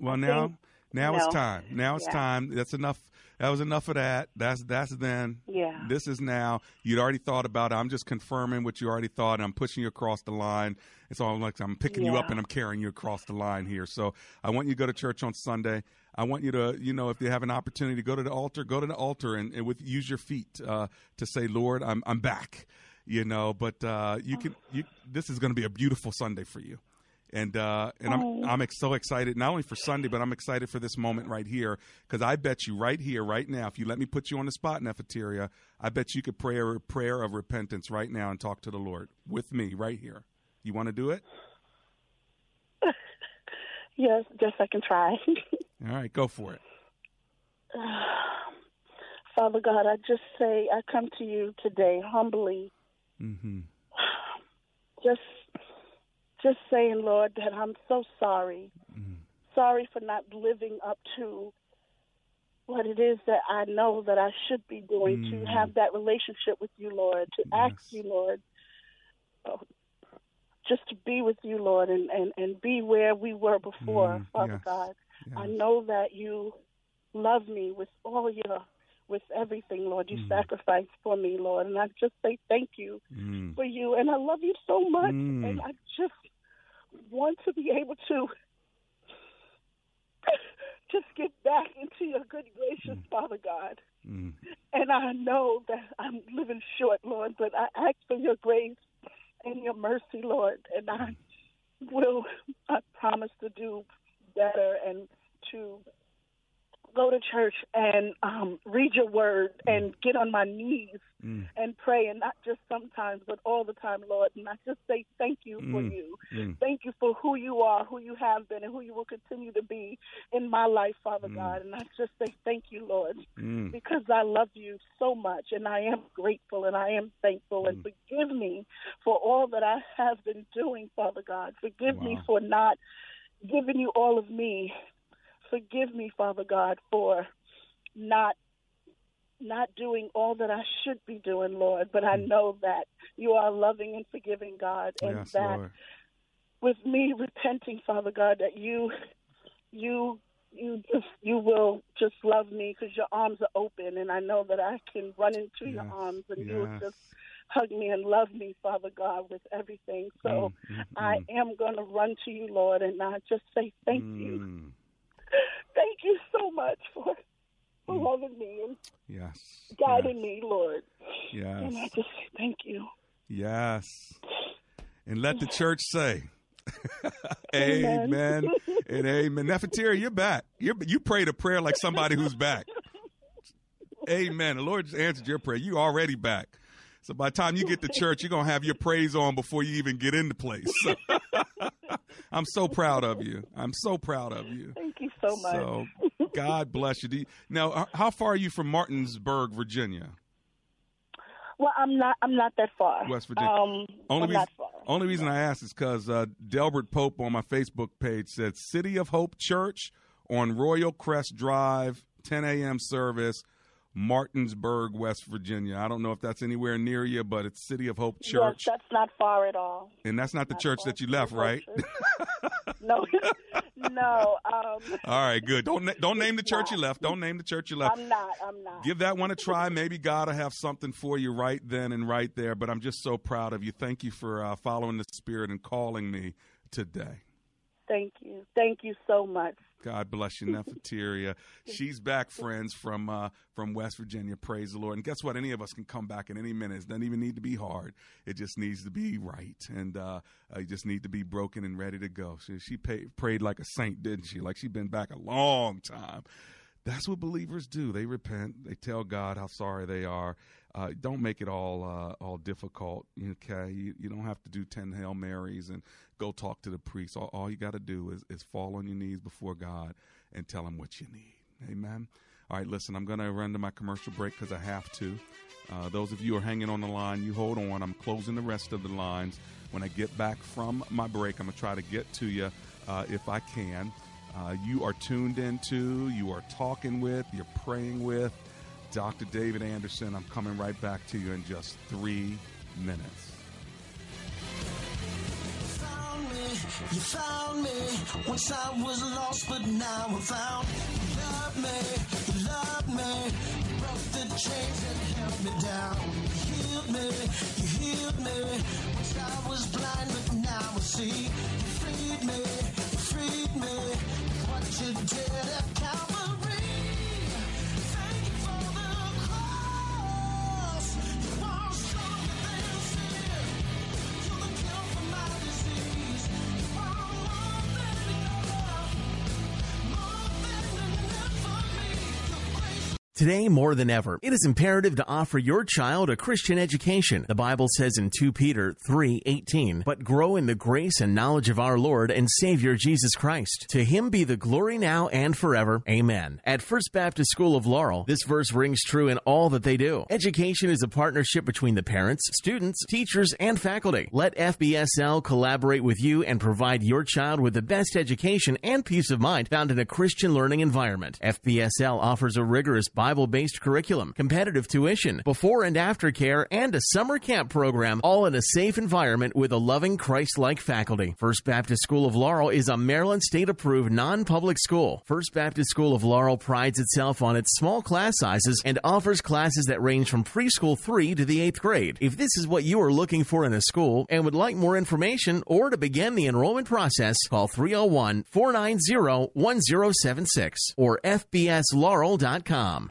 Speaker 3: Well, now,
Speaker 19: think,
Speaker 3: now it's time. Now it's
Speaker 19: yeah.
Speaker 3: time. That's enough. That was enough of that. That's that's then.
Speaker 19: Yeah.
Speaker 3: This is now. You'd already thought about it. I'm just confirming what you already thought. I'm pushing you across the line. It's all like I'm picking you up and I'm carrying you across the line here. So I want you to go to church on Sunday. I want you to, you know, if you have an opportunity to go to the altar, go to the altar and, and with use your feet uh, to say, Lord, I'm I'm back. You know, but uh, you can. You, this is going to be a beautiful Sunday for you and uh, and I'm
Speaker 19: Oh.
Speaker 3: I'm ex- so excited not only for Sunday, but I'm excited for this moment right here because I bet you right here, right now, if you let me put you on the spot, Nefertaria, I bet you could pray a prayer of repentance right now and talk to the Lord with me right here. You want to do it? <laughs>
Speaker 19: yes yes i can try <laughs>
Speaker 3: All right, go for it. <sighs>
Speaker 19: father god i just say i come to you today humbly
Speaker 3: Mm-hmm. <sighs>
Speaker 19: just just saying lord that i'm so sorry. Sorry for not living up to what it is that i know that i should be doing to
Speaker 20: Mm.
Speaker 19: have that relationship with you lord to ask you lord uh, just to be with you lord and and and be where we were before
Speaker 20: Mm,
Speaker 19: father
Speaker 20: yes,
Speaker 19: god. I know that you love me with all your with everything lord you
Speaker 20: Mm.
Speaker 19: sacrificed for me lord and i just say thank you
Speaker 3: Mm.
Speaker 19: for you and I love you so much
Speaker 3: Mm.
Speaker 19: and I just want to be able to <laughs> just get back into your good gracious Father God.
Speaker 3: Mm.
Speaker 19: And I know that I'm living short, Lord, but I ask for your grace and your mercy, Lord, and I will I promise to do better and to go to church and um read your word and get on my knees
Speaker 3: Mm.
Speaker 19: and pray and not just sometimes but all the time lord and i just say thank you for
Speaker 3: Mm.
Speaker 19: you
Speaker 3: Mm.
Speaker 19: thank you for who you are who you have been and who you will continue to be in my life father
Speaker 3: Mm.
Speaker 19: god and i just say thank you lord
Speaker 3: Mm.
Speaker 19: because i love you so much and i am grateful and i am thankful
Speaker 3: Mm.
Speaker 19: and forgive me for all that i have been doing father god forgive me for not giving you all of me forgive me, Father God, for not not doing all that I should be doing, Lord. But I know that you are loving and forgiving God, and
Speaker 3: Yes,
Speaker 19: that
Speaker 3: Lord.
Speaker 19: with me repenting, Father God, that you you you just you will just love me because your arms are open, and I know that I can run into your arms, and you will just hug me and love me, Father God, with everything. So
Speaker 3: Mm,
Speaker 19: I am going to run to you, Lord, and I just say thank
Speaker 3: Mm.
Speaker 19: you, thank you so much for for
Speaker 3: Mm.
Speaker 19: loving me and
Speaker 3: Yes.
Speaker 19: guiding me, Lord.
Speaker 3: Yes.
Speaker 19: And I just say thank you.
Speaker 3: Yes. And let the church say, <laughs>
Speaker 19: Amen.
Speaker 3: Amen and amen. Nefertiri, you're back. You're, you prayed a prayer like somebody who's back. <laughs> Amen. The Lord just answered your prayer. You already back. So by the time you get to church, you're gonna have your praise on before you even get in the place. <laughs> I'm so proud of you. I'm so proud of you.
Speaker 19: Thank you so much.
Speaker 3: So God bless you. You- Now, how far are you from Martinsburg, Virginia?
Speaker 19: Well, I'm not. I'm not that far.
Speaker 3: West Virginia.
Speaker 19: Um,
Speaker 3: only
Speaker 19: I'm
Speaker 3: reason, only reason I asked is because uh, Delbert Pope on my Facebook page said City of Hope Church on Royal Crest Drive, 10 a.m. service, Martinsburg, West Virginia. I don't know if that's anywhere near you, but it's City of Hope Church,
Speaker 19: Yes, that's not far at all.
Speaker 3: and that's not the church that you left, right? <laughs>
Speaker 19: No, <laughs> no. Um,
Speaker 3: All right, good. Don't don't name the church you left. Don't name the church you left.
Speaker 19: I'm not. I'm not.
Speaker 3: Give that one a try. Maybe God will have something for you right then and right there. But I'm just so proud of you. Thank you for uh, following the Spirit and calling me today.
Speaker 19: Thank you. Thank you so much.
Speaker 3: God bless you, Nefertiria. <laughs> She's back, friends, from uh, from West Virginia. Praise the Lord. And guess what? Any of us can come back in any minute. It doesn't even need to be hard. It just needs to be right, and uh, uh, you just need to be broken and ready to go. She, she prayed like a saint, didn't she? Like she'd been back a long time. That's what believers do. They repent. They tell God how sorry they are. Uh, don't make it all uh, all difficult. Okay, you, you don't have to do ten hail marys and go talk to the priest. All, all you got to do is, is fall on your knees before God and tell Him what you need. Amen. All right, listen. I'm going to run to my commercial break because I have to. Uh, those of you who are hanging on the line, you hold on. I'm closing the rest of the lines. When I get back from my break, I'm going to try to get to you uh, if I can. Uh, you are tuned into, you are talking with, you're praying with Dr. David Anderson. I'm coming right back to you in just three minutes.
Speaker 12: You found me once I was lost, but now I'm found. You love me, you love me. You broke the chains held me down. You healed me, you healed me. Once I was blind, but now I see. You freed me, you freed me. What you did at Calvary.
Speaker 13: Today, more than ever, it is imperative to offer your child a Christian education. The Bible says in 2 Peter 3:18, "But grow in the grace and knowledge of our Lord and Savior Jesus Christ. To him be the glory now and forever. Amen." At First Baptist School of Laurel, this verse rings true in all that they do. Education is a partnership between the parents, students, teachers, and faculty. Let FBSL collaborate with you and provide your child with the best education and peace of mind found in a Christian learning environment. FBSL offers a rigorous Bible based curriculum, competitive tuition, before and after care, and a summer camp program, all in a safe environment with a loving Christ like faculty. First Baptist School of Laurel is a Maryland state approved non public school. First Baptist School of Laurel prides itself on its small class sizes and offers classes that range from preschool 3 to the 8th grade. If this is what you are looking for in a school and would like more information or to begin the enrollment process, call 301 490 1076 or FBSLaurel.com.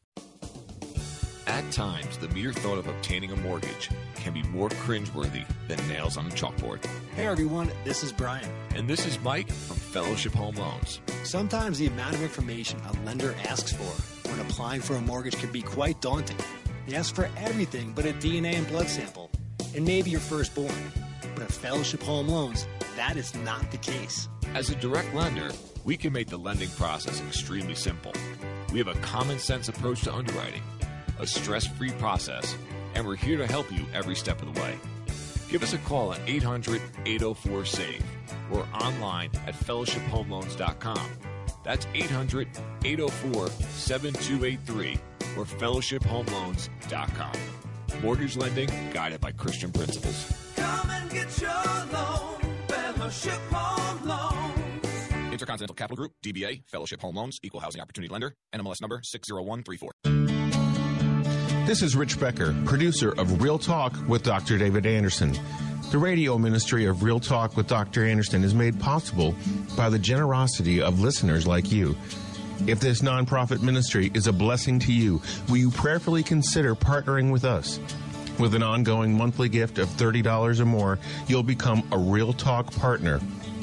Speaker 21: At times, the mere thought of obtaining a mortgage can be more cringeworthy than nails on a chalkboard.
Speaker 22: Hey everyone, this is Brian.
Speaker 21: And this is Mike from Fellowship Home Loans.
Speaker 22: Sometimes the amount of information a lender asks for when applying for a mortgage can be quite daunting. They ask for everything but a DNA and blood sample, and maybe your firstborn. But at Fellowship Home Loans, that is not the case.
Speaker 21: As a direct lender, we can make the lending process extremely simple. We have a common sense approach to underwriting, a stress free process, and we're here to help you every step of the way. Give us a call at 800 804 SAVE or online at fellowshiphomeloans.com. That's 800 804 7283 or fellowshiphomeloans.com. Mortgage lending guided by Christian principles.
Speaker 12: Come and get your loan, Fellowship Home.
Speaker 23: Intercontinental Capital Group, DBA, Fellowship Home Loans, Equal Housing Opportunity Lender, NMLS number 60134.
Speaker 2: This is Rich Becker, producer of Real Talk with Dr. David Anderson. The radio ministry of Real Talk with Dr. Anderson is made possible by the generosity of listeners like you. If this nonprofit ministry is a blessing to you, will you prayerfully consider partnering with us? With an ongoing monthly gift of $30 or more, you'll become a Real Talk partner.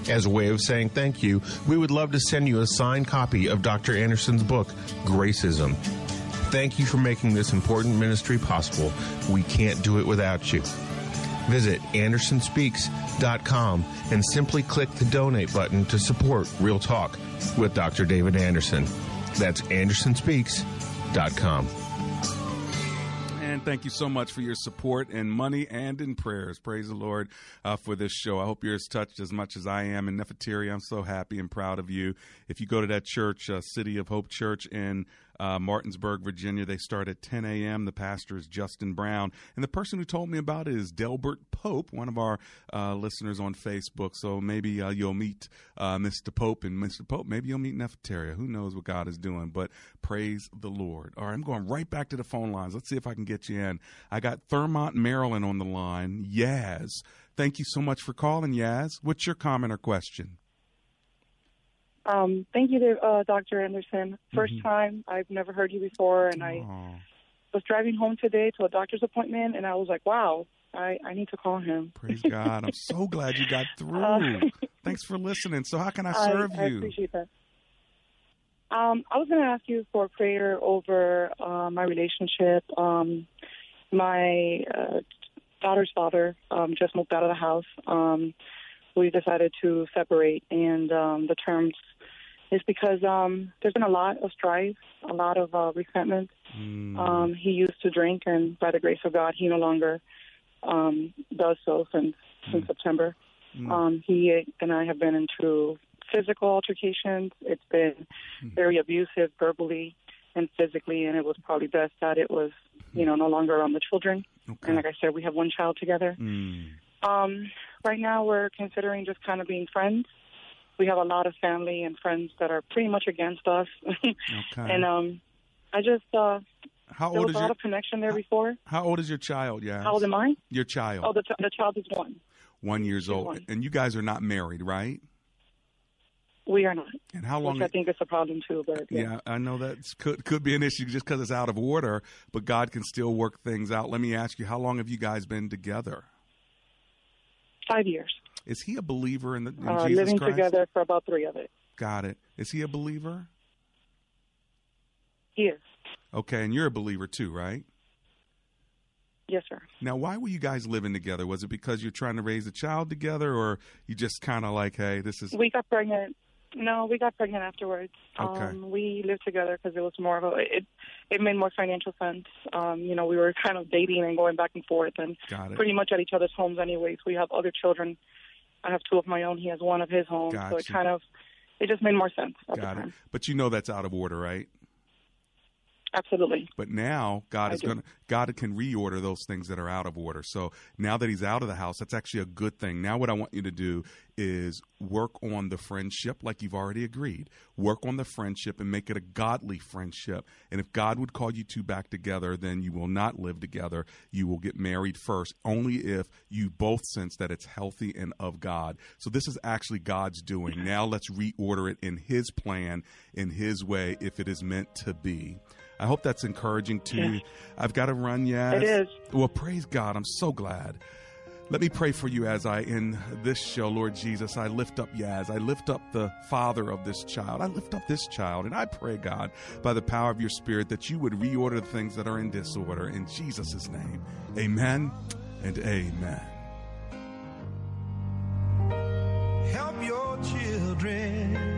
Speaker 2: As a way of saying thank you, we would love to send you a signed copy of Dr. Anderson's book, Gracism. Thank you for making this important ministry possible. We can't do it without you. Visit AndersonSpeaks.com and simply click the donate button to support Real Talk with Dr. David Anderson. That's AndersonSpeaks.com.
Speaker 3: Thank you so much for your support in money and in prayers. Praise the Lord uh, for this show. I hope you're as touched as much as I am. And Nefertari, I'm so happy and proud of you. If you go to that church, uh, City of Hope Church in uh, Martinsburg, Virginia. They start at 10 a.m. The pastor is Justin Brown. And the person who told me about it is Delbert Pope, one of our uh, listeners on Facebook. So maybe uh, you'll meet uh, Mr. Pope and Mr. Pope. Maybe you'll meet Nefertaria. Who knows what God is doing? But praise the Lord. All right, I'm going right back to the phone lines. Let's see if I can get you in. I got Thurmont, Maryland on the line. Yaz. Thank you so much for calling, Yaz. What's your comment or question?
Speaker 24: Um, thank you to uh, Dr. Anderson. 1st time. I've never heard you before, and I was driving home today to a doctor's appointment, and I was like, wow, I, I need to call him.
Speaker 3: Praise <laughs> God. I'm so glad you got through.
Speaker 24: Uh, <laughs>
Speaker 3: Thanks for listening. So, how can I serve
Speaker 24: I,
Speaker 3: you?
Speaker 24: appreciate that. Um, I was going to ask you for prayer over uh, my relationship. Um, my uh, daughter's father um, just moved out of the house. Um, we decided to separate, and um, the terms is because um, there's been a lot of strife, a lot of uh, resentment. Um, he used to drink, and by the grace of God, he no longer um, does so since since September.
Speaker 25: Mm.
Speaker 24: Um, he and I have been into physical altercations. It's been very abusive verbally and physically, and it was probably best that it was, you know, no longer around the children. And like I said, we have one child together.
Speaker 3: Mm.
Speaker 24: Um, right now, we're considering just kind of being friends. We have a lot of family and friends that are pretty much against us, <laughs>
Speaker 3: Okay.
Speaker 24: and um, I just uh,
Speaker 3: How
Speaker 24: there
Speaker 3: old
Speaker 24: was
Speaker 3: is
Speaker 24: a lot
Speaker 3: your
Speaker 24: of connection there before.
Speaker 3: How old is your child? Yeah.
Speaker 24: How old am I?
Speaker 3: Your child.
Speaker 24: Oh, the, ch- the child is one.
Speaker 3: one years
Speaker 24: she's
Speaker 3: old.
Speaker 24: one.
Speaker 3: And you guys are not married, right?
Speaker 24: We are not.
Speaker 3: And how long?
Speaker 24: Which I think it's a problem too, but
Speaker 3: yeah. I know that could could be an issue just because it's out of order, but God can still work things out. Let me ask you, how long have you guys been together?
Speaker 24: five years.
Speaker 3: Is he a believer in, the, in
Speaker 24: Uh,
Speaker 3: Jesus
Speaker 24: living
Speaker 3: Christ?
Speaker 24: together for about three of it.
Speaker 3: Got it. Is he a believer?
Speaker 24: He is.
Speaker 3: Okay, and you're a believer too, right?
Speaker 24: Yes, sir.
Speaker 3: Now, why were you guys living together? Was it because you're trying to raise a child together, or you just kind of like, hey, this is
Speaker 24: We got pregnant. No, we got pregnant afterwards.
Speaker 3: Okay.
Speaker 24: Um, we lived together because it was more of a it. It made more financial sense. Um, you know, we were kind of dating and going back and forth, and pretty much at each other's homes. Anyways, we have other children. I have two of my own. He has one of his homes. So it kind of it just made more sense
Speaker 3: got it? But you know that's out of order, right?
Speaker 24: Absolutely.
Speaker 3: But now God
Speaker 24: I
Speaker 3: is going God can reorder those things that are out of order. So now that he's out of the house, that's actually a good thing. Now what I want you to do is work on the friendship like you've already agreed. Work on the friendship and make it a godly friendship. And if God would call you two back together, then you will not live together. You will get married first, only if you both sense that it's healthy and of God. So this is actually God's doing. Now let's reorder it in his plan, in his way, if it is meant to be. I hope that's encouraging to you. I've got to run, Yaz.
Speaker 24: It is.
Speaker 3: Well, praise God. I'm so glad. Let me pray for you as I end this show, Lord Jesus. I lift up Yaz. I lift up the father of this child. I lift up this child. And I pray, God, by the power of your spirit, that you would reorder the things that are in disorder. In Jesus' name, amen and amen.
Speaker 12: Help your children.